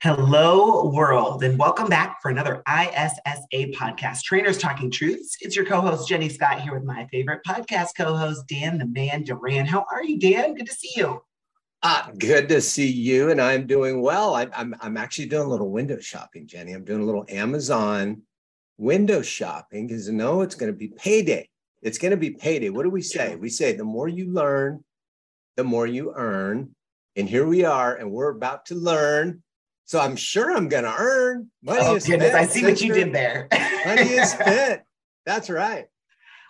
Hello, world, and welcome back for another ISSA podcast, Trainers Talking Truths. It's your co host, Jenny Scott, here with my favorite podcast co host, Dan the Man Duran. How are you, Dan? Good to see you. Uh, good to see you, and I'm doing well. I, I'm, I'm actually doing a little window shopping, Jenny. I'm doing a little Amazon window shopping because I know it's going to be payday. It's going to be payday. What do we say? We say the more you learn, the more you earn. And here we are, and we're about to learn so I'm sure I'm going to earn money. Oh, goodness. I see what you did there. money is fit. That's right.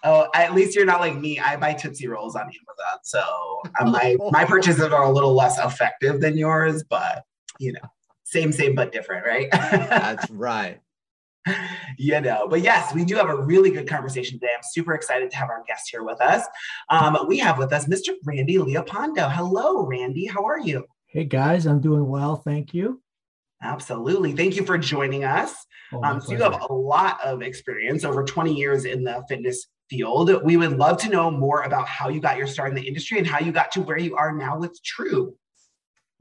Oh, at least you're not like me. I buy Tootsie Rolls on Amazon. So my, my purchases are a little less effective than yours, but you know, same, same, but different, right? That's right. you know, but yes, we do have a really good conversation today. I'm super excited to have our guest here with us. Um, we have with us Mr. Randy Leopando. Hello, Randy. How are you? Hey guys, I'm doing well. Thank you. Absolutely. Thank you for joining us. Oh, um, so, you have a lot of experience, over 20 years in the fitness field. We would love to know more about how you got your start in the industry and how you got to where you are now with True.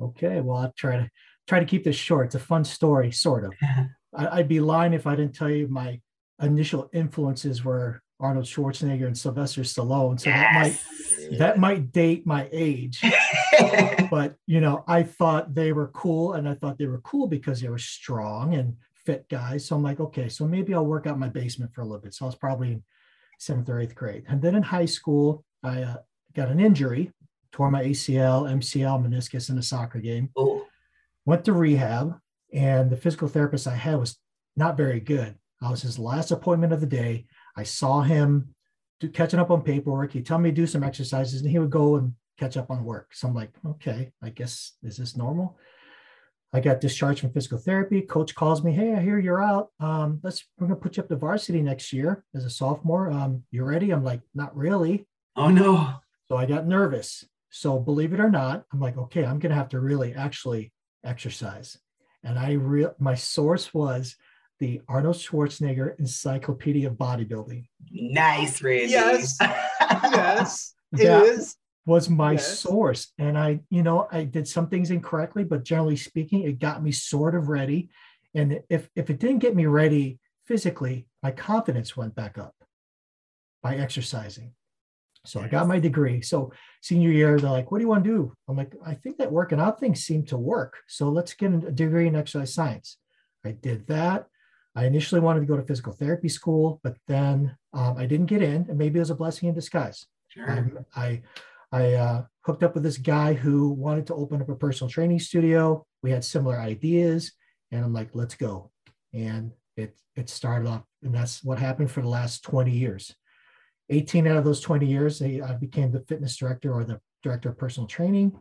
Okay. Well, I'll try to try to keep this short. It's a fun story, sort of. I, would be lying if I didn't tell you my initial influences were Arnold Schwarzenegger and Sylvester Stallone. So yes. that might that might date my age. but you know, I thought they were cool, and I thought they were cool because they were strong and fit guys. So I'm like, okay, so maybe I'll work out my basement for a little bit. So I was probably in seventh or eighth grade, and then in high school, I uh, got an injury, tore my ACL, MCL, meniscus in a soccer game. Oh. Went to rehab, and the physical therapist I had was not very good. I was his last appointment of the day I saw him do, catching up on paperwork. He'd tell me to do some exercises and he would go and catch up on work. So I'm like, okay, I guess, is this normal? I got discharged from physical therapy. Coach calls me, hey, I hear you're out. Um, let's we're gonna put you up to varsity next year as a sophomore. Um, you ready? I'm like, not really. Oh no. So I got nervous. So believe it or not, I'm like, okay, I'm gonna have to really actually exercise. And I real my source was the Arnold Schwarzenegger Encyclopedia of Bodybuilding. Nice, Randy. Yes, yes, it that is. Was my yes. source, and I, you know, I did some things incorrectly, but generally speaking, it got me sort of ready. And if if it didn't get me ready physically, my confidence went back up by exercising. So I got my degree. So senior year, they're like, "What do you want to do?" I'm like, "I think that working out thing seemed to work. So let's get a degree in exercise science." I did that. I initially wanted to go to physical therapy school, but then um, I didn't get in, and maybe it was a blessing in disguise. Sure. Um, I I uh, hooked up with this guy who wanted to open up a personal training studio. We had similar ideas, and I'm like, let's go. And it it started off, and that's what happened for the last 20 years. 18 out of those 20 years, I, became the fitness director or the director of personal training,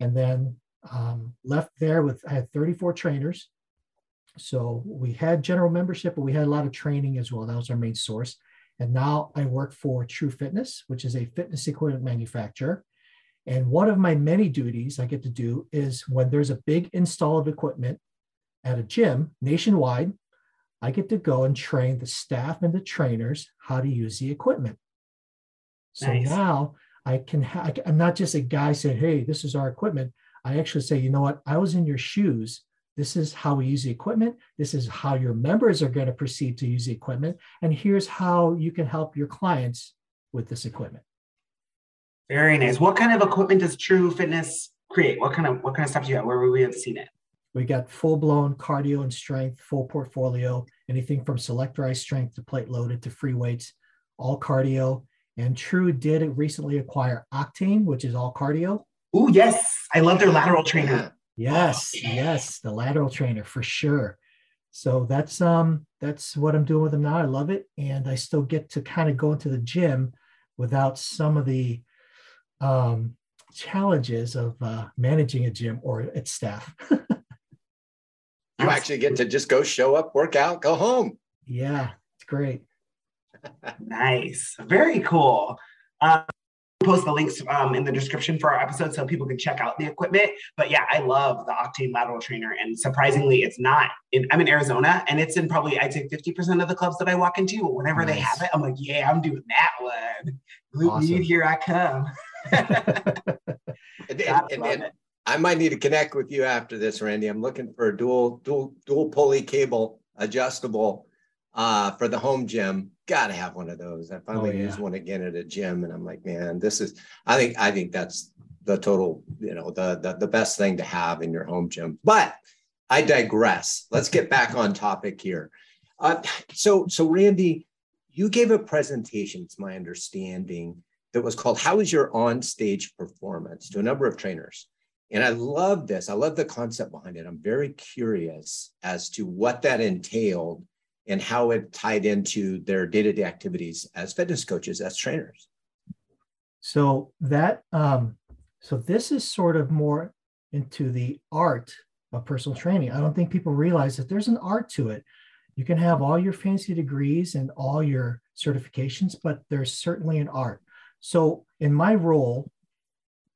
and then um, left there with I had 34 trainers so we had general membership, but we had a lot of training as well. That was our main source. And now I work for True Fitness, which is a fitness equipment manufacturer. And one of my many duties I get to do is when there's a big install of equipment at a gym nationwide, I get to go and train the staff and the trainers how to use the equipment. So nice. now I can, ha- I'm not just a guy saying, hey, this is our equipment. I actually say, you know what? I was in your shoes this is how we use the equipment. This is how your members are going to proceed to use the equipment. And here's how you can help your clients with this equipment. Very nice. What kind of equipment does True Fitness create? What kind of what kind of stuff do you have? Where would we have seen it? We got full blown cardio and strength, full portfolio, anything from selectorized strength to plate loaded to free weights, all cardio. And True did recently acquire Octane, which is all cardio. Oh, yes. I love their lateral trainer. Yes, yes, the lateral trainer for sure. So that's um that's what I'm doing with them now. I love it, and I still get to kind of go into the gym without some of the um challenges of uh, managing a gym or its staff. you actually get to just go show up, work out, go home. Yeah, it's great. nice. Very cool. Um, post the links um, in the description for our episode so people can check out the equipment. But yeah, I love the Octane lateral trainer. And surprisingly, it's not in, I'm in Arizona and it's in probably, I'd say 50% of the clubs that I walk into. But whenever nice. they have it, I'm like, yeah, I'm doing that one. Glute awesome. here I come. and, and, and I might need to connect with you after this, Randy. I'm looking for a dual, dual, dual pulley cable adjustable uh, for the home gym. Got to have one of those. I finally oh, yeah. used one again at a gym, and I'm like, man, this is. I think I think that's the total, you know, the the, the best thing to have in your home gym. But I digress. Let's get back on topic here. Uh, so so Randy, you gave a presentation. It's my understanding that was called "How is your on-stage performance?" to a number of trainers. And I love this. I love the concept behind it. I'm very curious as to what that entailed and how it tied into their day-to-day activities as fitness coaches, as trainers. So that um, so this is sort of more into the art of personal training. I don't think people realize that there's an art to it. You can have all your fancy degrees and all your certifications, but there's certainly an art. So in my role,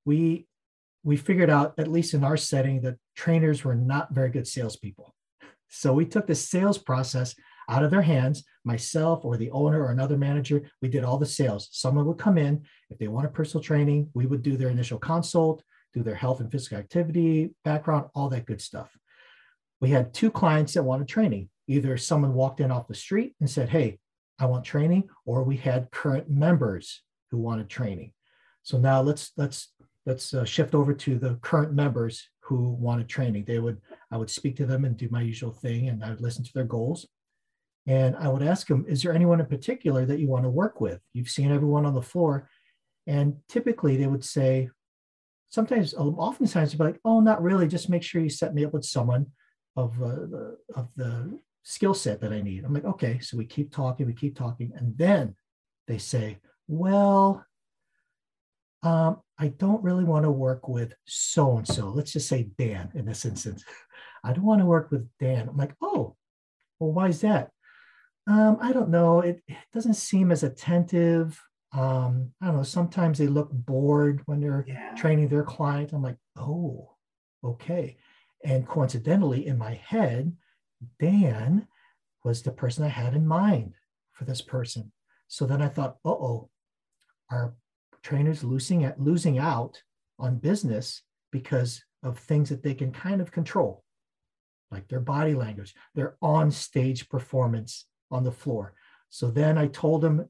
we we figured out, at least in our setting, that trainers were not very good salespeople. So we took the sales process out of their hands, myself or the owner or another manager, we did all the sales. Someone would come in. If they wanted personal training, we would do their initial consult, do their health and physical activity background, all that good stuff. We had two clients that wanted training. Either someone walked in off the street and said, Hey, I want training, or we had current members who wanted training. So now let's let's let's uh, shift over to the current members who wanted training. They would I would speak to them and do my usual thing, and I would listen to their goals. And I would ask them, is there anyone in particular that you want to work with? You've seen everyone on the floor. And typically they would say, sometimes, oftentimes, they'd be like, oh, not really. Just make sure you set me up with someone of, uh, the, of the skill set that I need. I'm like, okay. So we keep talking, we keep talking. And then they say, well, um, I don't really want to work with so and so. Let's just say Dan in this instance. I don't want to work with Dan. I'm like, oh, well, why is that? Um, I don't know. It, it, doesn't seem as attentive. Um, I don't know. Sometimes they look bored when they're yeah. training their client. I'm like, oh, okay. And coincidentally, in my head, Dan was the person I had in mind for this person. So then I thought, uh oh, are trainers losing at losing out on business because of things that they can kind of control, like their body language, their on stage performance, on the floor. So then I told him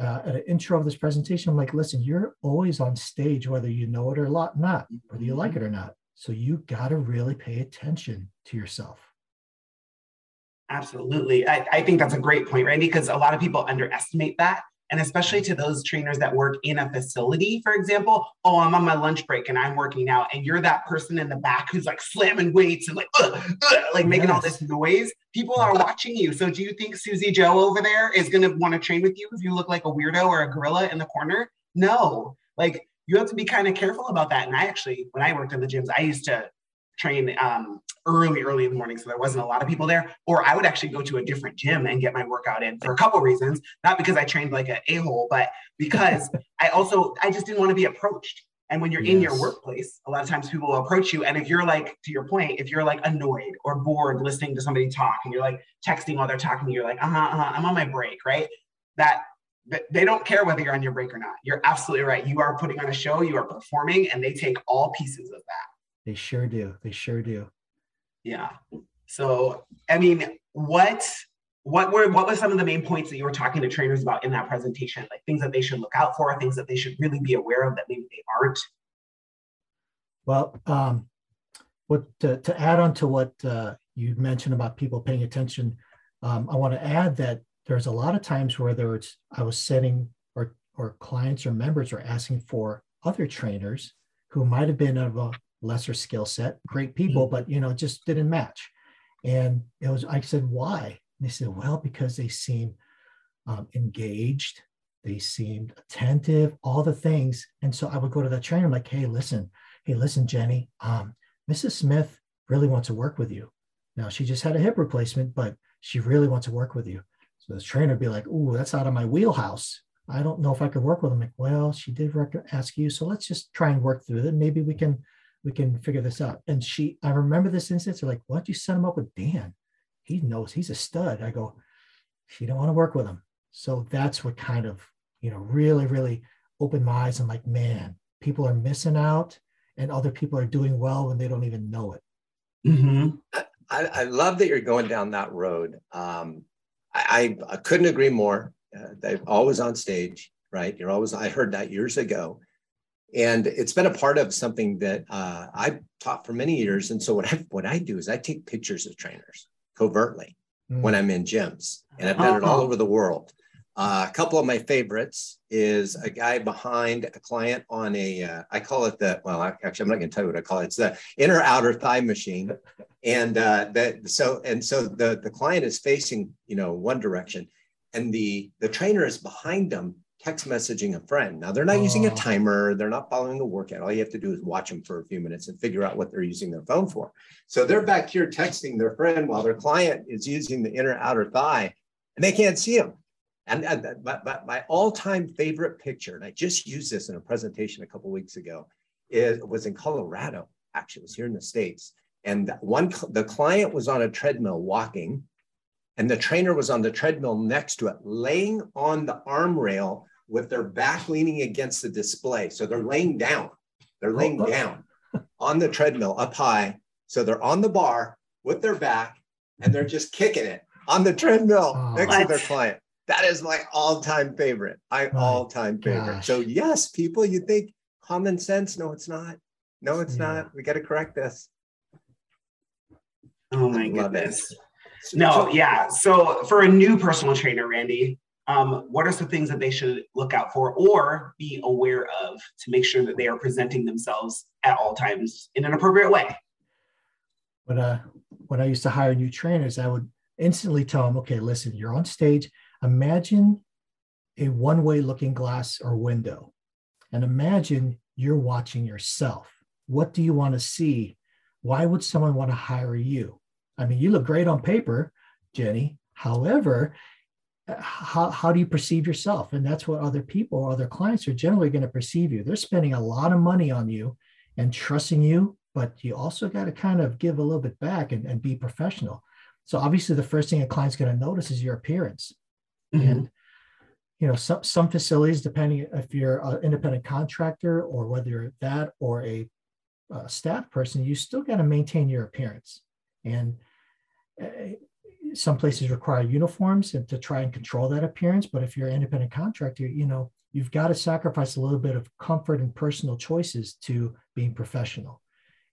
uh, at an intro of this presentation, I'm like, listen, you're always on stage, whether you know it or not, whether you like it or not. So you got to really pay attention to yourself. Absolutely. I, I think that's a great point, Randy, because a lot of people underestimate that and especially to those trainers that work in a facility, for example, oh, I'm on my lunch break and I'm working out, and you're that person in the back who's like slamming weights and like, ugh, ugh, like making yes. all this noise. People are watching you. So do you think Susie Joe over there is going to want to train with you if you look like a weirdo or a gorilla in the corner? No. Like you have to be kind of careful about that. And I actually, when I worked in the gyms, I used to train um, early, early in the morning. So there wasn't a lot of people there. Or I would actually go to a different gym and get my workout in for a couple reasons. Not because I trained like an a-hole, but because I also, I just didn't want to be approached. And when you're yes. in your workplace, a lot of times people will approach you. And if you're like, to your point, if you're like annoyed or bored listening to somebody talk and you're like texting while they're talking, you're like, uh huh, uh-huh, I'm on my break, right? That they don't care whether you're on your break or not. You're absolutely right. You are putting on a show, you are performing, and they take all pieces of that. They sure do. They sure do. Yeah. So, I mean, what what were what were some of the main points that you were talking to trainers about in that presentation? Like things that they should look out for, things that they should really be aware of that maybe they aren't. Well, um, what to, to add on to what uh, you mentioned about people paying attention, um, I want to add that there's a lot of times where there was I was setting or or clients or members are asking for other trainers who might have been of a lesser skill set, great people, mm-hmm. but you know, just didn't match. And it was, I said, why? And they said, well, because they seem um, engaged, They seemed attentive, all the things. And so I would go to that trainer, I'm like, hey, listen, hey, listen, Jenny, um, Mrs. Smith really wants to work with you. Now she just had a hip replacement, but she really wants to work with you. So the trainer would be like, "Ooh, that's out of my wheelhouse. I don't know if I could work with them." Like, well, she did ask you, so let's just try and work through it. Maybe we can we can figure this out. And she, I remember this instance. They're like, "Why don't you set him up with Dan? He knows he's a stud." I go, "She don't want to work with him." So that's what kind of you know really really opened my eyes. I'm like, man, people are missing out, and other people are doing well when they don't even know it. Mm-hmm. I, I, love that you're going down that road. Um, I, I, couldn't agree more. Uh, they're always on stage, right? You're always, I heard that years ago. And it's been a part of something that uh, I've taught for many years. And so what I, what I do is I take pictures of trainers covertly mm. when I'm in gyms. And I've done it all oh. over the world. Uh, a couple of my favorites is a guy behind a client on a. Uh, I call it the, well, actually, I'm not going to tell you what I call it. It's the inner outer thigh machine. And uh, that, so, and so the, the client is facing, you know, one direction and the, the trainer is behind them text messaging a friend. Now they're not oh. using a oh. timer. They're not following a workout. All you have to do is watch them for a few minutes and figure out what they're using their phone for. So they're back here texting their friend while their client is using the inner outer thigh and they can't see them. And, and my, my all-time favorite picture, and I just used this in a presentation a couple weeks ago, is was in Colorado. Actually, it was here in the states. And one, the client was on a treadmill walking, and the trainer was on the treadmill next to it, laying on the arm rail with their back leaning against the display. So they're laying down. They're laying oh, down on the treadmill up high. So they're on the bar with their back, and they're just kicking it on the treadmill oh, next what? to their client. That is my all-time favorite. My all-time favorite. Gosh. So yes, people, you think common sense? No, it's not. No, it's yeah. not. We got to correct this. Oh my goodness. No, yeah. So for a new personal trainer, Randy, um, what are some things that they should look out for or be aware of to make sure that they are presenting themselves at all times in an appropriate way? When, uh, when I used to hire new trainers, I would instantly tell them, okay, listen, you're on stage. Imagine a one way looking glass or window, and imagine you're watching yourself. What do you want to see? Why would someone want to hire you? I mean, you look great on paper, Jenny. However, how, how do you perceive yourself? And that's what other people, other clients are generally going to perceive you. They're spending a lot of money on you and trusting you, but you also got to kind of give a little bit back and, and be professional. So obviously the first thing a client's going to notice is your appearance. Mm-hmm. And you know, some some facilities, depending if you're an independent contractor or whether you're that or a, a staff person, you still got to maintain your appearance. And uh, some places require uniforms and to try and control that appearance. But if you're an independent contractor, you know, you've got to sacrifice a little bit of comfort and personal choices to being professional.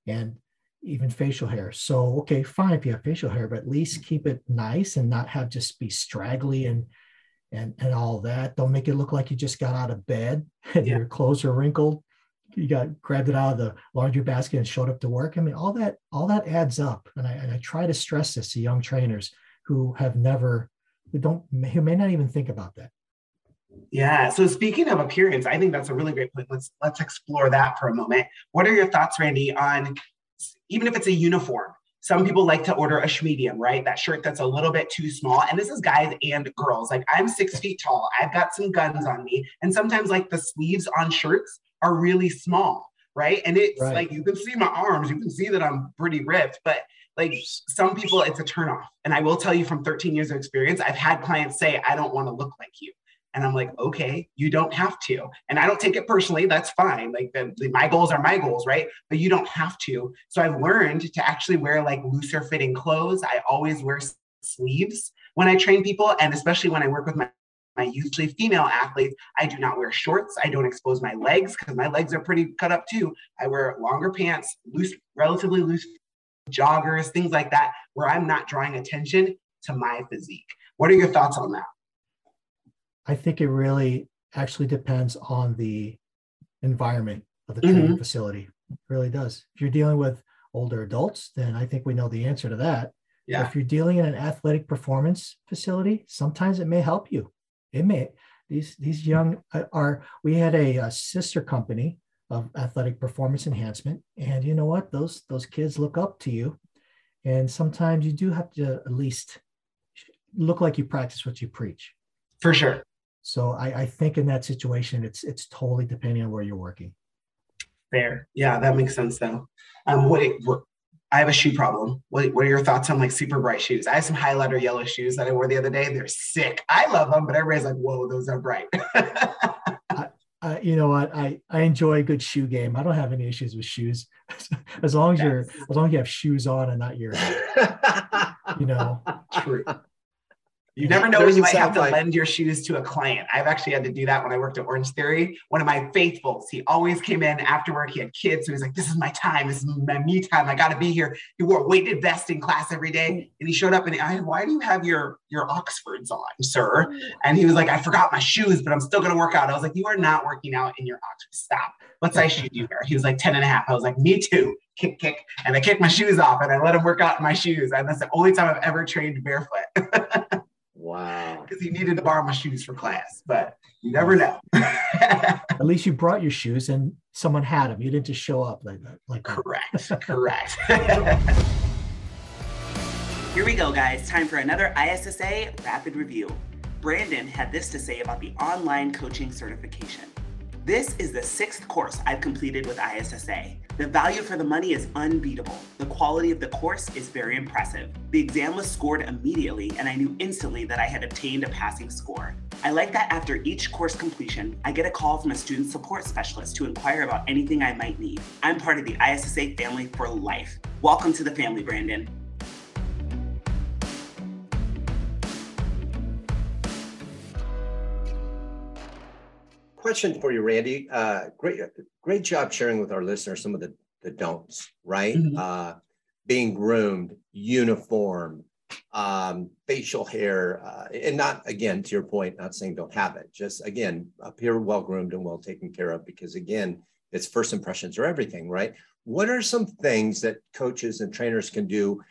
And even facial hair. So, okay, fine if you have facial hair, but at least keep it nice and not have just be straggly and and and all that. Don't make it look like you just got out of bed and yeah. your clothes are wrinkled. You got grabbed it out of the laundry basket and showed up to work. I mean, all that all that adds up. And I, and I try to stress this to young trainers who have never who don't who may not even think about that. Yeah. So speaking of appearance, I think that's a really great point. Let's let's explore that for a moment. What are your thoughts, Randy, on even if it's a uniform? Some people like to order a medium, right? That shirt that's a little bit too small. And this is guys and girls. Like I'm six feet tall. I've got some guns on me. And sometimes like the sleeves on shirts are really small, right? And it's right. like you can see my arms, you can see that I'm pretty ripped, but like some people it's a turnoff. And I will tell you from 13 years of experience, I've had clients say, I don't want to look like you. And I'm like, okay, you don't have to. And I don't take it personally. That's fine. Like the, the, my goals are my goals, right? But you don't have to. So I've learned to actually wear like looser fitting clothes. I always wear sleeves when I train people. And especially when I work with my, my usually female athletes, I do not wear shorts. I don't expose my legs because my legs are pretty cut up too. I wear longer pants, loose, relatively loose joggers, things like that, where I'm not drawing attention to my physique. What are your thoughts on that? I think it really actually depends on the environment of the training mm-hmm. facility. It really does. If you're dealing with older adults, then I think we know the answer to that. Yeah. If you're dealing in an athletic performance facility, sometimes it may help you. It may these these young uh, are we had a, a sister company of athletic performance enhancement and you know what those those kids look up to you and sometimes you do have to at least look like you practice what you preach for sure so I, I think in that situation it's it's totally depending on where you're working fair yeah that makes sense though um what, what I have a shoe problem. What, what are your thoughts on like super bright shoes? I have some highlighter yellow shoes that I wore the other day. They're sick. I love them, but everybody's like, whoa, those are bright. I, you know what? I, I enjoy a good shoe game. I don't have any issues with shoes. as long as you're, as long as you have shoes on and not your, you know. True. You never know when you might have to like... lend your shoes to a client. I've actually had to do that when I worked at Orange Theory. One of my faithfuls, he always came in after work. He had kids, so he's like, "This is my time. This is my me time. I got to be here." He wore a weighted vest in class every day, and he showed up and I, "Why do you have your your Oxfords on, sir?" And he was like, "I forgot my shoes, but I'm still going to work out." I was like, "You are not working out in your Oxfords. Stop. What size shoe do you wear?" He was like 10 and a half. I was like, "Me too." Kick, kick, and I kicked my shoes off and I let him work out in my shoes. And that's the only time I've ever trained barefoot. Wow. Because he needed to borrow my shoes for class, but you never know. At least you brought your shoes and someone had them. You didn't just show up like that. Like correct. correct. Here we go, guys. Time for another ISSA rapid review. Brandon had this to say about the online coaching certification. This is the sixth course I've completed with ISSA. The value for the money is unbeatable. The quality of the course is very impressive. The exam was scored immediately, and I knew instantly that I had obtained a passing score. I like that after each course completion, I get a call from a student support specialist to inquire about anything I might need. I'm part of the ISSA family for life. Welcome to the family, Brandon. Question for you, Randy. Uh, great, great job sharing with our listeners some of the, the don'ts, right? Mm-hmm. Uh, being groomed, uniform, um, facial hair, uh, and not again to your point, not saying don't have it. Just again, appear well groomed and well taken care of, because again, it's first impressions are everything, right? What are some things that coaches and trainers can do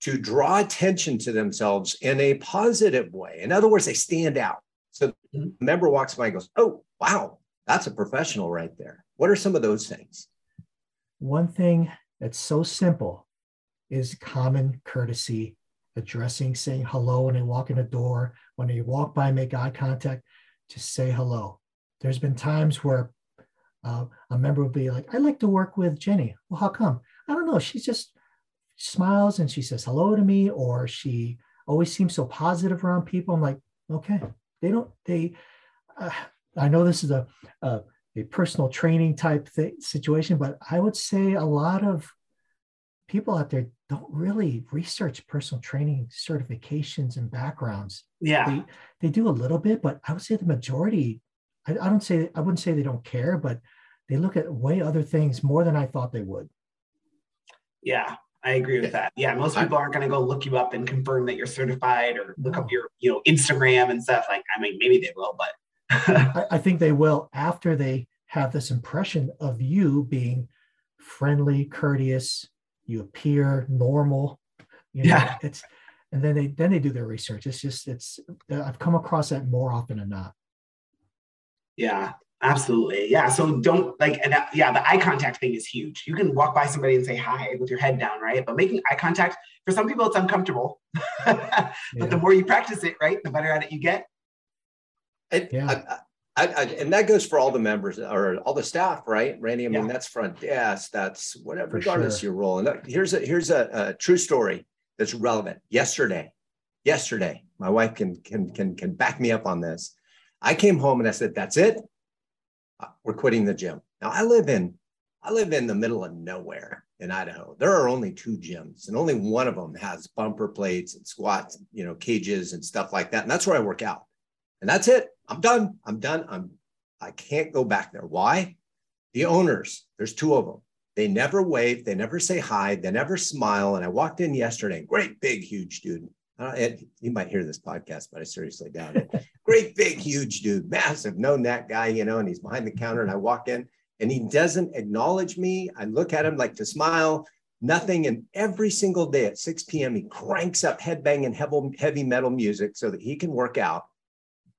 to draw attention to themselves in a positive way? In other words, they stand out. So mm-hmm. member walks by and goes, "Oh, wow, that's a professional right there. What are some of those things? One thing that's so simple is common courtesy, addressing, saying hello when they walk in the door, when they walk by, make eye contact, just say hello. There's been times where uh, a member would be like, I'd like to work with Jenny. Well, how come? I don't know. She just smiles and she says hello to me, or she always seems so positive around people. I'm like, okay, they don't, they, uh, I know this is a, a, a personal training type situation, but I would say a lot of people out there don't really research personal training certifications and backgrounds. Yeah, they, they do a little bit, but I would say the majority. I, I don't say I wouldn't say they don't care, but they look at way other things more than I thought they would. Yeah, I agree with that. Yeah, most people aren't going to go look you up and confirm that you're certified or look no. up your, you know, Instagram and stuff. Like, I mean, maybe they will, but I, I think they will after they have this impression of you being friendly, courteous, you appear normal. You know, yeah. it's and then they then they do their research. It's just it's I've come across that more often than not. Yeah, absolutely. Yeah. So don't like and that, yeah, the eye contact thing is huge. You can walk by somebody and say hi with your head down, right? But making eye contact for some people it's uncomfortable. but yeah. the more you practice it, right, the better at it you get. And, yeah. I, I, I, and that goes for all the members or all the staff, right, Randy? I mean, yeah. that's front desk, that's whatever, for regardless sure. your role. And that, here's a here's a, a true story that's relevant. Yesterday, yesterday, my wife can can can can back me up on this. I came home and I said, "That's it. Uh, we're quitting the gym." Now I live in I live in the middle of nowhere in Idaho. There are only two gyms, and only one of them has bumper plates and squats, you know, cages and stuff like that. And that's where I work out. And that's it. I'm done. I'm done. I'm I can't go back there. Why? The owners, there's two of them. They never wave, they never say hi, they never smile. And I walked in yesterday, great big, huge dude. Uh, you might hear this podcast, but I seriously doubt it. great big, huge dude, massive, known that guy, you know, and he's behind the counter. And I walk in and he doesn't acknowledge me. I look at him like to smile, nothing. And every single day at 6 p.m., he cranks up headbanging heavy metal music so that he can work out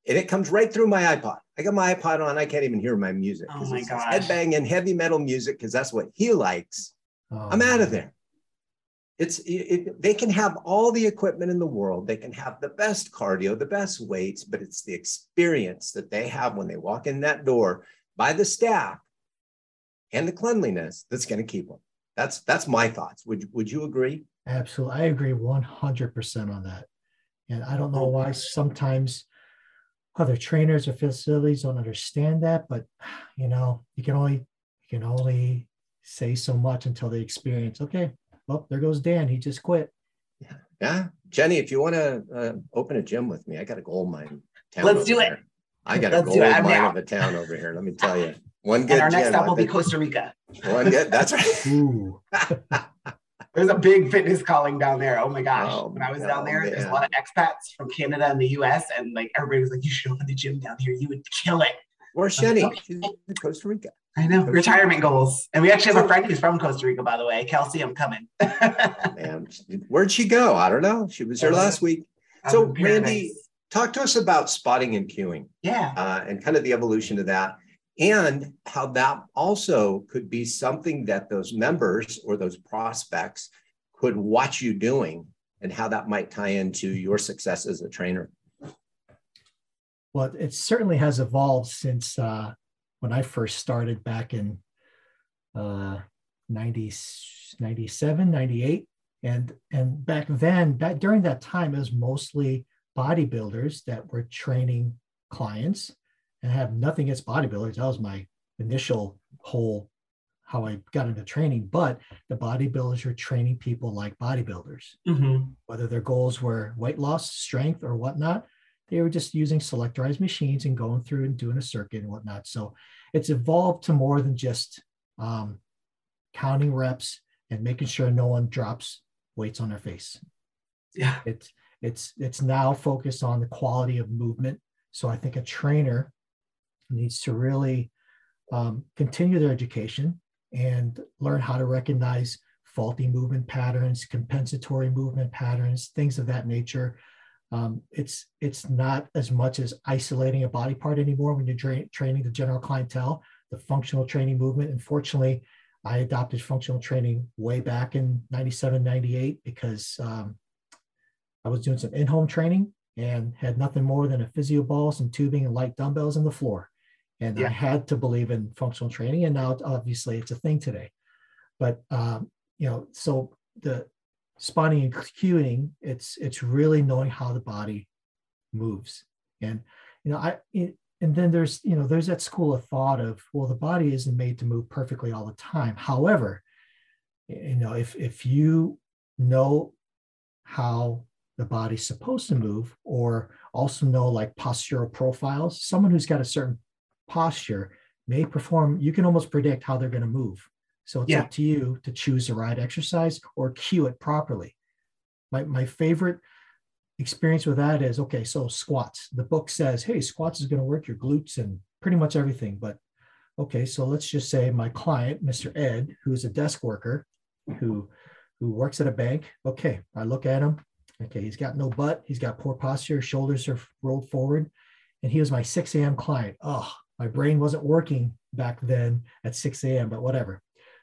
and it comes right through my iPod. I got my iPod on. I can't even hear my music. Oh my it's. Headbanging heavy metal music because that's what he likes. Oh, I'm out of there. It's it, it, they can have all the equipment in the world. They can have the best cardio, the best weights, but it's the experience that they have when they walk in that door by the staff and the cleanliness that's going to keep them. That's that's my thoughts. Would would you agree? Absolutely. I agree 100% on that. And I don't know oh. why sometimes other trainers or facilities don't understand that, but you know, you can only you can only say so much until they experience, okay, well, there goes Dan. He just quit. Yeah, yeah. Jenny, if you want to uh, open a gym with me, I got a gold mine. Town Let's over do it. I got a Let's gold do it. I'm mine down. of a town over here. Let me tell you, one good And our next gym. stop will be Costa Rica. one good. That's right. There's a big fitness calling down there. Oh my gosh. Oh, when I was down there, there's a lot of expats from Canada and the US. And like everybody was like, you should open the gym down here. You would kill it. Jenny? She's in Costa Rica. I know. Retirement goals. And we actually have a friend who's from Costa Rica, by the way. Kelsey, I'm coming. Man, where'd she go? I don't know. She was here last week. So, Randy, talk to us about spotting and cueing Yeah. uh, and kind of the evolution of that, and how that also could be something that those members or those prospects could watch you doing, and how that might tie into your success as a trainer. Well, it certainly has evolved since uh, when I first started back in uh, 90, 97, 98. And, and back then, that during that time, it was mostly bodybuilders that were training clients and have nothing against bodybuilders. That was my initial whole how I got into training. But the bodybuilders were training people like bodybuilders Mhm. whether their goals were weight loss, strength, or whatnot. They were just using selectorized machines and going through and doing a circuit and whatnot. So it's evolved to more than just um, counting reps and making sure no one drops weights on their face. Yeah. It's it's it's now focused on the quality of movement. So I think a trainer needs to really um, continue their education and learn how to recognize faulty movement patterns, compensatory movement patterns, things of that nature. Um, it's it's not as much as isolating a body part anymore when you're tra- training the general clientele. The functional training movement, unfortunately, I adopted functional training way back in 97, 98 because um, I was doing some in-home training and had nothing more than a physio ball, some tubing, and light dumbbells on the floor. And Yeah. I had to believe in functional training, and now obviously it's a thing today. But um, you know, so the spotting and cueing, it's it's really knowing how the body moves, and you know, I it, and then there's you know there's that school of thought of well, the body isn't made to move perfectly all the time. However, you know, if if you know how the body's supposed to move, or also know like postural profiles, someone who's got a certain posture may perform, you can almost predict how they're going to move. So it's Yeah. up to you to choose the right exercise or cue it properly. My, my favorite experience with that is okay, so squats. The book says, hey, squats is going to work your glutes and pretty much everything. But okay, so let's just say my client, Mr. Ed, who's a desk worker, who who works at a bank. Okay, I look at him. Okay, he's got no butt. He's got poor posture. Shoulders are rolled forward. And he was my 6 a.m. client. Oh, my brain wasn't working back then at 6 a.m., but whatever.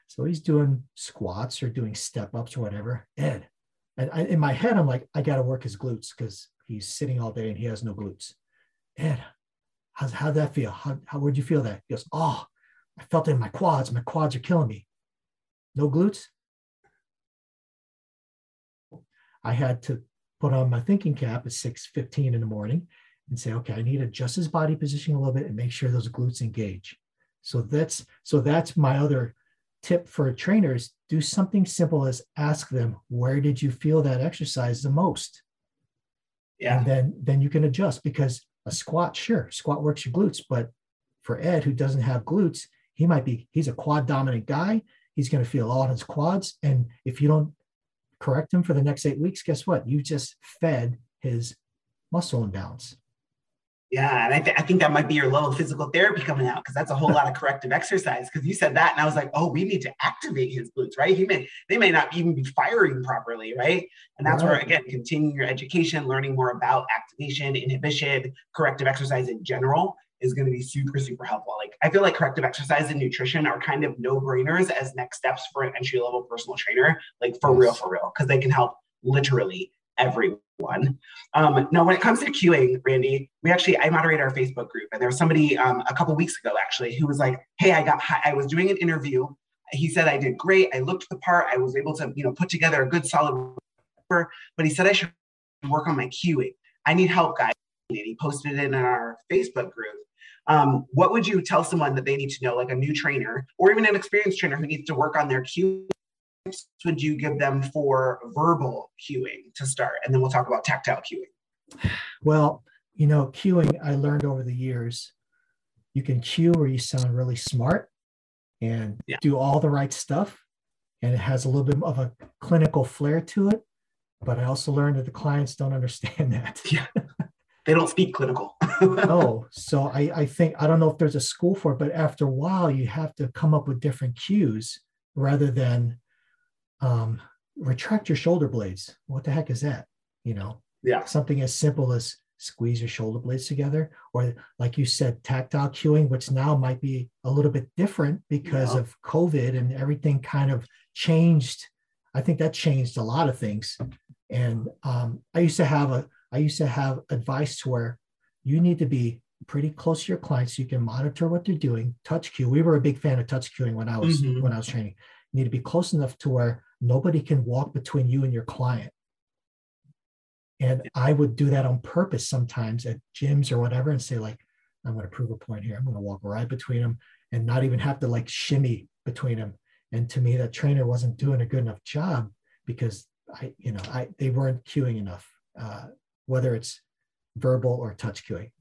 So he's doing squats or doing step ups or whatever. Ed. And I, in my head, I'm like, I got to work his glutes because he's sitting all day and he has no glutes. Ed, how's, how'd that feel? How, how, where'd you feel that? He goes, Oh, I felt it in my quads. My quads are killing me. No glutes? I had to put on my thinking cap at 6:15 in the morning and say, okay, I need to adjust his body position a little bit and make sure those glutes engage. So that's so that's my other tip for trainers. Do something simple as ask them, where did you feel that exercise the most? Yeah. And then then you can adjust because a squat, sure, squat works your glutes, but for Ed who doesn't have glutes, he might be he's a quad dominant guy. He's going to feel all on his quads. And if you don't correct him for the next eight weeks, guess what? You just fed his muscle imbalance. Yeah, and I, th- I think that might be your level of physical therapy coming out because that's a whole lot of corrective exercise. Because you said that, and I was like, oh, we need to activate his glutes, right? He may they may not even be firing properly, right? And that's right. where again, continuing your education, learning more about activation, inhibition, corrective exercise in general is going to be super super helpful. Like I feel like corrective exercise and nutrition are kind of no brainers as next steps for an entry level personal trainer, like for real, for real, because they can help literally everyone. Um, now, when it comes to cueing, Randy, we actually I moderate our Facebook group, and there was somebody um, a couple weeks ago actually who was like, "Hey, I got I was doing an interview. He said I did great. I looked the part. I was able to you know put together a good solid, but he said I should work on my cueing. I need help, guys." And he posted it in our Facebook group. Um, what would you tell someone that they need to know, like a new trainer or even an experienced trainer who needs to work on their cueing would you give them for verbal cueing to start? And then we'll talk about tactile cueing. Well, you know, cueing, I learned over the years, you can cue where you sound really smart and yeah. do all the right stuff. And it has a little bit of a clinical flair to it. But I also learned that the clients don't understand that. Yeah. They don't speak clinical. oh, so I, I think, I don't know if there's a school for it, but after a while, you have to come up with different cues rather than um, retract your shoulder blades. What the heck is that? You know, yeah, something as simple as squeeze your shoulder blades together, or like you said, tactile cueing, which now might be a little bit different because yeah. of COVID and everything kind of changed. I think that changed a lot of things. And um, I used to have a, I used to have advice to where you need to be pretty close to your clients so you can monitor what they're doing. Touch cue. We were a big fan of touch cueing when I was mm-hmm. when I was training. You need to be close enough to where Nobody can walk between you and your client. And I would do that on purpose sometimes at gyms or whatever and say, like, I'm going to prove a point here. I'm going to walk right between them and not even have to like shimmy between them. And to me, that trainer wasn't doing a good enough job because I, you know, I they weren't cueing enough, uh, whether it's verbal or touch cueing.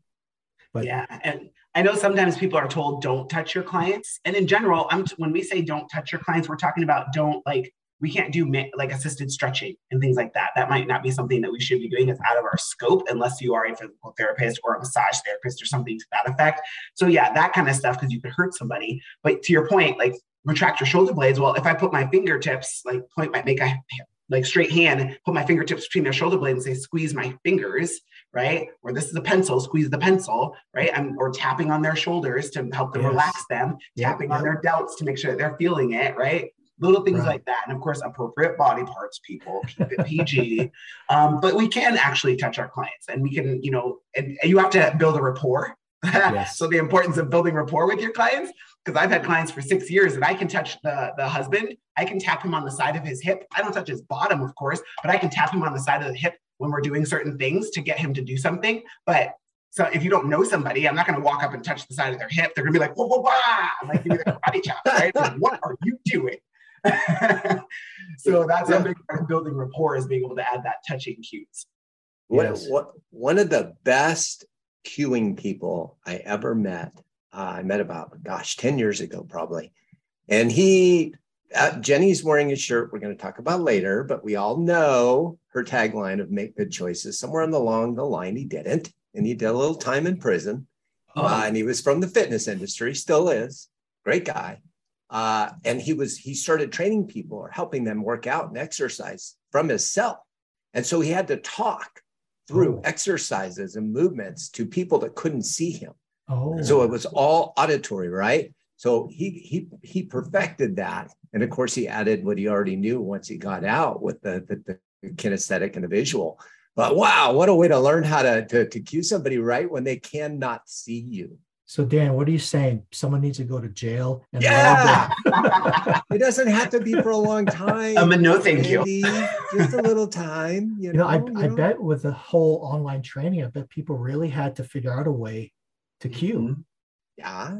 But yeah, and I know sometimes people are told don't touch your clients, and in general, I'm when we say don't touch your clients, we're talking about don't like we can't do like assisted stretching and things like that. That might not be something that we should be doing. It's out of our scope unless you are a physical therapist or a massage therapist or something to that effect. So yeah, that kind of stuff because you could hurt somebody. But to your point, like retract your shoulder blades. Well, if I put my fingertips, like point my make a like straight hand, put my fingertips between their shoulder blades and say, squeeze my fingers, right? Or this is a pencil, squeeze the pencil, right? I'm, or tapping on their shoulders to help them yes. relax them, tapping yep. on their delts to make sure that they're feeling it, right? Little things right. like that. And of course, appropriate body parts, people keep it PG. um, but we can actually touch our clients and we can, you know, and, and you have to build a rapport. Yes. so the importance of building rapport with your clients, because I've had clients for six years and I can touch the, the husband. I can tap him on the side of his hip. I don't touch his bottom, of course, but I can tap him on the side of the hip when we're doing certain things to get him to do something. But so if you don't know somebody, I'm not going to walk up and touch the side of their hip. They're going to be like, whoa, whoa, whoa, like give me the karate chop, right? Like, what are you doing? so that's a big part of building rapport is being able to add that touching cues. What, yes. what one of the best cueing people I ever met, uh, I met about gosh, 10 years ago, probably. And he uh, Jenny's wearing a shirt we're going to talk about later, but we all know her tagline of make good choices. Somewhere along the line, he didn't. And he did a little time in prison. Oh. Uh, and he was from the fitness industry, still is. Great guy. Uh, and he was he started training people or helping them work out and exercise from his cell. And so he had to talk through oh. exercises and movements to people that couldn't see him. Oh. So it was all auditory, right? So he he he perfected that, and of course he added what he already knew once he got out with the the, the kinesthetic and the visual. But wow, what a way to learn how to, to to cue somebody right when they cannot see you. So Dan, what are you saying? Someone needs to go to jail. And yeah, it doesn't have to be for a long time. I Um, no, thank Andy. you. Just a little time. You, you know, know, I, you I know? bet with the whole online training, I bet people really had to figure out a way to cue. Mm-hmm. Yeah,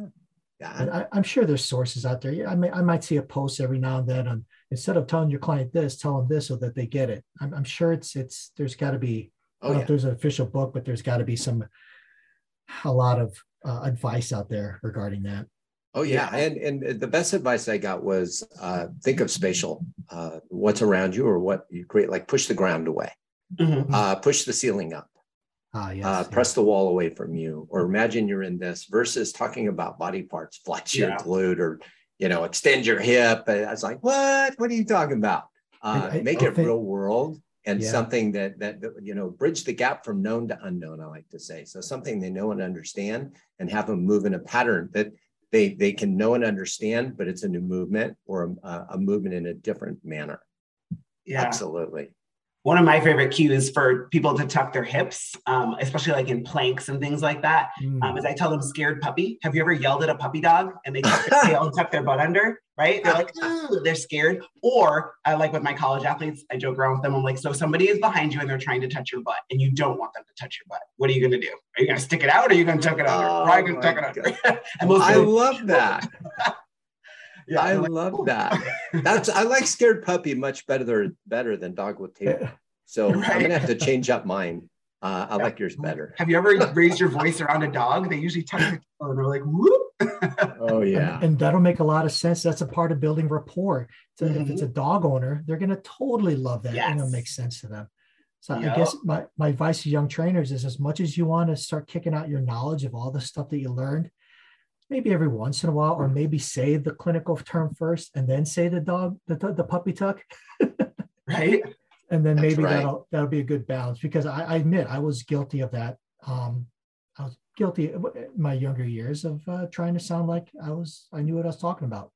yeah. And I, am sure there's sources out there. Yeah, I may, I might see a post every now and then on instead of telling your client this, tell them this so that they get it. I'm, I'm sure it's it's there's got to be. Oh, I don't yeah. know if there's an official book, but there's got to be some a lot of uh, advice out there regarding that. Oh yeah, and and the best advice I got was uh, think of spatial, uh, what's around you or what you create. Like push the ground away, mm-hmm. uh, push the ceiling up, Ah, yes, uh, yes. press the wall away from you, or imagine you're in this versus talking about body parts, flex your Yeah. glute or, you know, extend your hip. And I was like, what? What are you talking about? Uh, I- I- make I it think- real world and Yeah. something that, that, that, you know, bridge the gap from known to unknown, I like to say. So something they know and understand and have them move in a pattern that they, they can know and understand, but it's a new movement or a, a movement in a different manner. Yeah. Absolutely. One of my favorite cues for people to tuck their hips, um, especially like in planks and things like that, Mm. um, is I tell them scared puppy. Have you ever yelled at a puppy dog and they tuck their tail and tuck their butt under? Right? They're like, "Ooh," they're scared. Or I like with my college athletes, I joke around with them. I'm like, so somebody is behind you and they're trying to touch your butt and you don't want them to touch your butt. What are you going to do? Are you going to stick it out or are you going to tuck it under? Oh Probably going to tuck it under. I love that. yeah, I like, love "Ooh." that. That's I like scared puppy much better better than dog with tail. So I'm gonna have to change up mine. Uh, I like yours better. Have you ever raised your voice around a dog? They usually tuck their tail and they're like, whoop. Oh yeah. And, that'll make a lot of sense. That's a part of building rapport. So If Mm-hmm. it's a dog owner, they're going to totally love that and it'll make sense to them. So I guess my, my advice to young trainers is as much as you want to start kicking out your knowledge of all the stuff that you learned, maybe every once in a while, or maybe say the clinical term first and then say the dog, the, the puppy tuck. right? and then That's maybe right. that'll that'll be a good balance because I, I admit I was guilty of that. Um, I was guilty in my younger years of uh, trying to sound like I was I knew what I was talking about.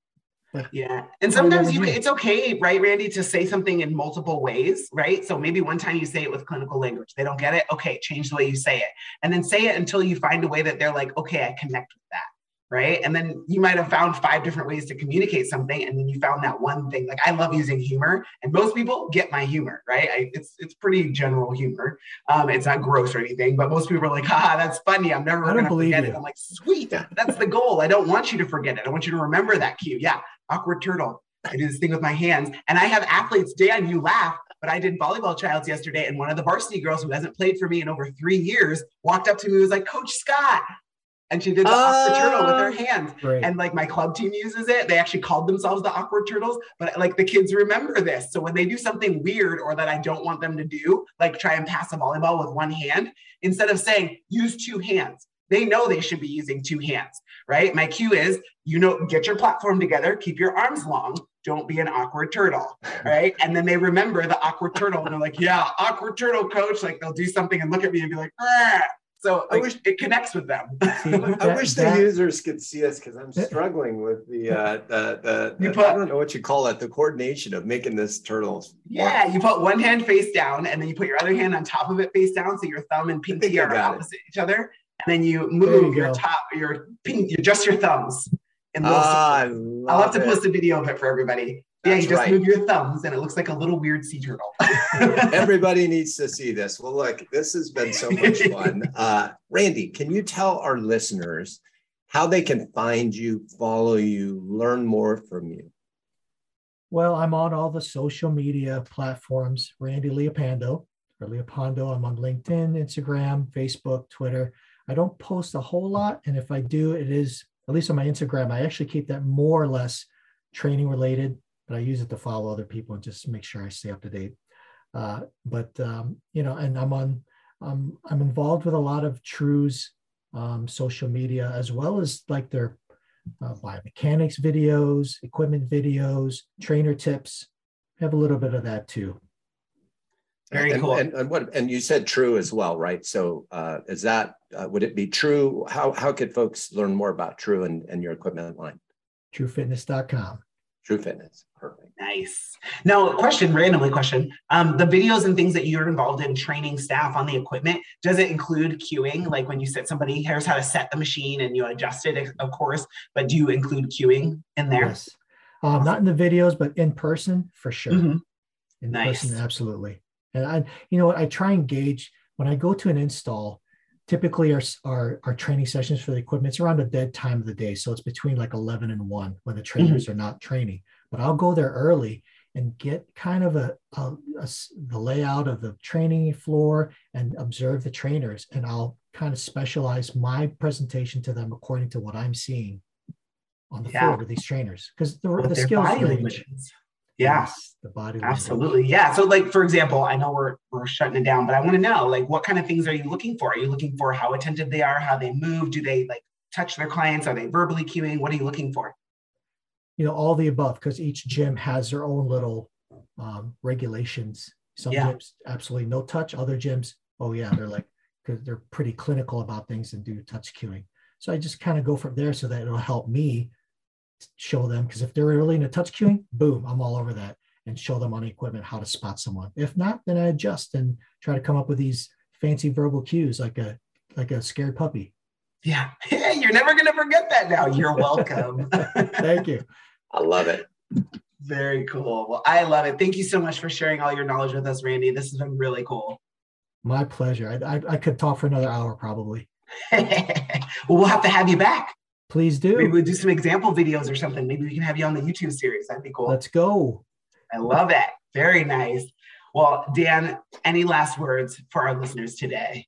But Yeah. And sometimes you it's okay, right, Randy, to say something in multiple ways, right? So maybe one time you say it with clinical language. They don't get it. Okay, change the way you say it. And then say it until you find a way that they're like, okay, I connect with that. Right. And then you might have found five different ways to communicate something. And then you found that one thing. Like I love using humor. And most people get my humor, right? I, it's it's pretty general humor. Um, it's not gross or anything, but most people are like, haha, that's funny. I'm never gonna believe forget you. it. I'm like, sweet, that's the goal. I don't want you to forget it. I want you to remember that cue. Yeah, awkward turtle. I do this thing with my hands. And I have athletes, Dan, you laugh, but I did volleyball trials yesterday. And one of the varsity girls who hasn't played for me in over three years walked up to me and was like, Coach Scott. And she did the awkward turtle with her hands. Great. And like my club team uses it. They actually called themselves the awkward turtles, but like the kids remember this. So when they do something weird or that I don't want them to do, like try and pass a volleyball with one hand, instead of saying use two hands, they know they should be using two hands, right? My cue is, you know, get your platform together, keep your arms long, don't be an awkward turtle, right? And then they remember the awkward turtle and they're like, yeah, awkward turtle coach. Like they'll do something and look at me and be like, "Ah." So I wish- it connects with them. See, I wish the that- users could see us because I'm struggling with the uh, the the, You put- I don't know what you call it the coordination of making this turtles. Yeah, you put one hand face down and then you put your other hand on top of it face down. So your thumb and think pinky are got it. opposite each other. And then you move you your top, your pink, you just your thumbs. In little Ah, I circles. I'll have to it. post a video of it for everybody. Yeah, you just right. move your thumbs and it looks like a little weird sea turtle. Everybody needs to see this. Well, look, this has been so much fun. Uh, Randy, can you tell our listeners how they can find you, follow you, learn more from you? Well, I'm on all the social media platforms. Randy Leopando or Leopando. I'm on LinkedIn, Instagram, Facebook, Twitter. I don't post a whole lot, and if I do, it is at least on my Instagram. I actually keep that more or less training related, but I use it to follow other people and just make sure I stay up to date. Uh, but um, you know, and I'm on. Um, I'm involved with a lot of True's um, social media as well as like their uh, biomechanics videos, equipment videos, trainer tips. Have a little bit of that too. Very and, cool. And, and what? And you said true as well, right? So uh, is that uh, would it be true? How how could folks learn more about True and, and your equipment line? TrueFitness.com. True Fitness, perfect. Nice. Now, question, randomly question. Um, the videos and things that you're involved in training staff on the equipment, does it include cueing? Like when you set somebody, here's how to set the machine and you adjust it, of course, but do you include cueing in there? Yes. Um, not in the videos, but in person for sure. Mhm. In Nice. person, absolutely. And I, you know what, I try and gauge when I go to an install. Typically, our, our our training sessions for the equipment it's around the dead time of the day, so it's between like eleven and one when the trainers are not training. But I'll go there early and get kind of a, a- a the layout of the training floor and observe the trainers, and I'll kind of specialize my presentation to them according to what I'm seeing on the Yeah. floor with these trainers because the, the skills range. Yeah. Yes, the body language. Absolutely. Yeah. So like for example, I know we're we're shutting it down, but I want to know like what kind of things are you looking for? Are you looking for how attentive they are, how they move? Do they like touch their clients? Are they verbally cueing? What are you looking for? You know, all the above, because each gym has their own little um, regulations. Some yeah. gyms absolutely no touch. Other gyms, oh yeah, they're like because they're pretty clinical about things and do touch cueing. So I just kind of go from there so that it'll help me show them because if they're really into touch cueing, boom, I'm all over that and show them on the equipment how to spot someone. If not, then I adjust and try to come up with these fancy verbal cues like a like a scared puppy. Yeah, you're never gonna forget that now. You're welcome. Thank you. I love it. Very cool. Well, I love it. Thank you so much for sharing all your knowledge with us, Randy. This has been really cool. My pleasure. I, I, I could talk for another hour probably. well, we'll have to have you back. Please do. Maybe we'll do some example videos or something. Maybe we can have you on the YouTube series. That'd be cool. Let's go. I love it. Very nice. Well, Dan, any last words for our listeners today?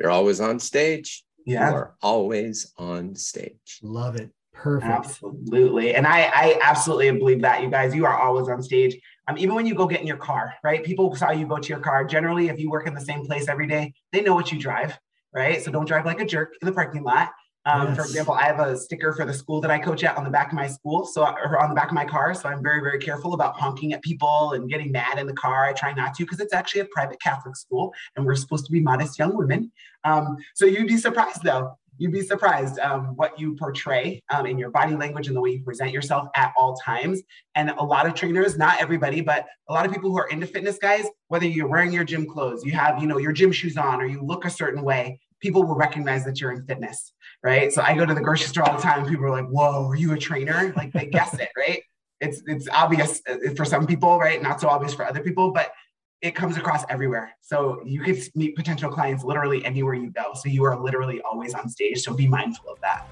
You're always on stage. Yeah. You're always on stage. Love it. Perfect. Absolutely. And I, I absolutely believe that you guys, you are always on stage. Um, even when you go get in your car, right? People saw you go to your car. Generally, if you work in the same place every day, they know what you drive, right? So don't drive like a jerk in the parking lot. Um, yes. For example, I have a sticker for the school that I coach at on the back of my school, so or on the back of my car. So I'm very, very careful about honking at people and getting mad in the car. I try not to because it's actually a private Catholic school, and we're supposed to be modest young women. Um, so you'd be surprised though you'd be surprised um, what you portray um, in your body language and the way you present yourself at all times. And a lot of trainers, not everybody, but a lot of people who are into fitness, guys, whether you're wearing your gym clothes, you have, you know, your gym shoes on, or you look a certain way, people will recognize that you're in fitness, right? So I go to the grocery store all the time. People are like, "Whoa, are you a trainer?" Like they guess it, right? It's it's obvious uh, for some people, right? Not so obvious for other people, but it comes across everywhere. So you could meet potential clients literally anywhere you go. So you are literally always on stage. So be mindful of that.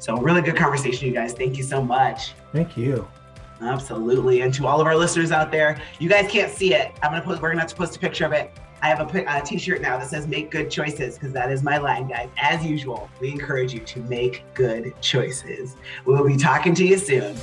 So really good conversation, you guys. Thank you so much. Thank you. Absolutely. And to all of our listeners out there, you guys can't see it. I'm gonna put. We're gonna have to post a picture of it. I have a a t-shirt now that says "Make good choices" because that is my line, guys. As usual, we encourage you to make good choices. We'll be talking to you soon.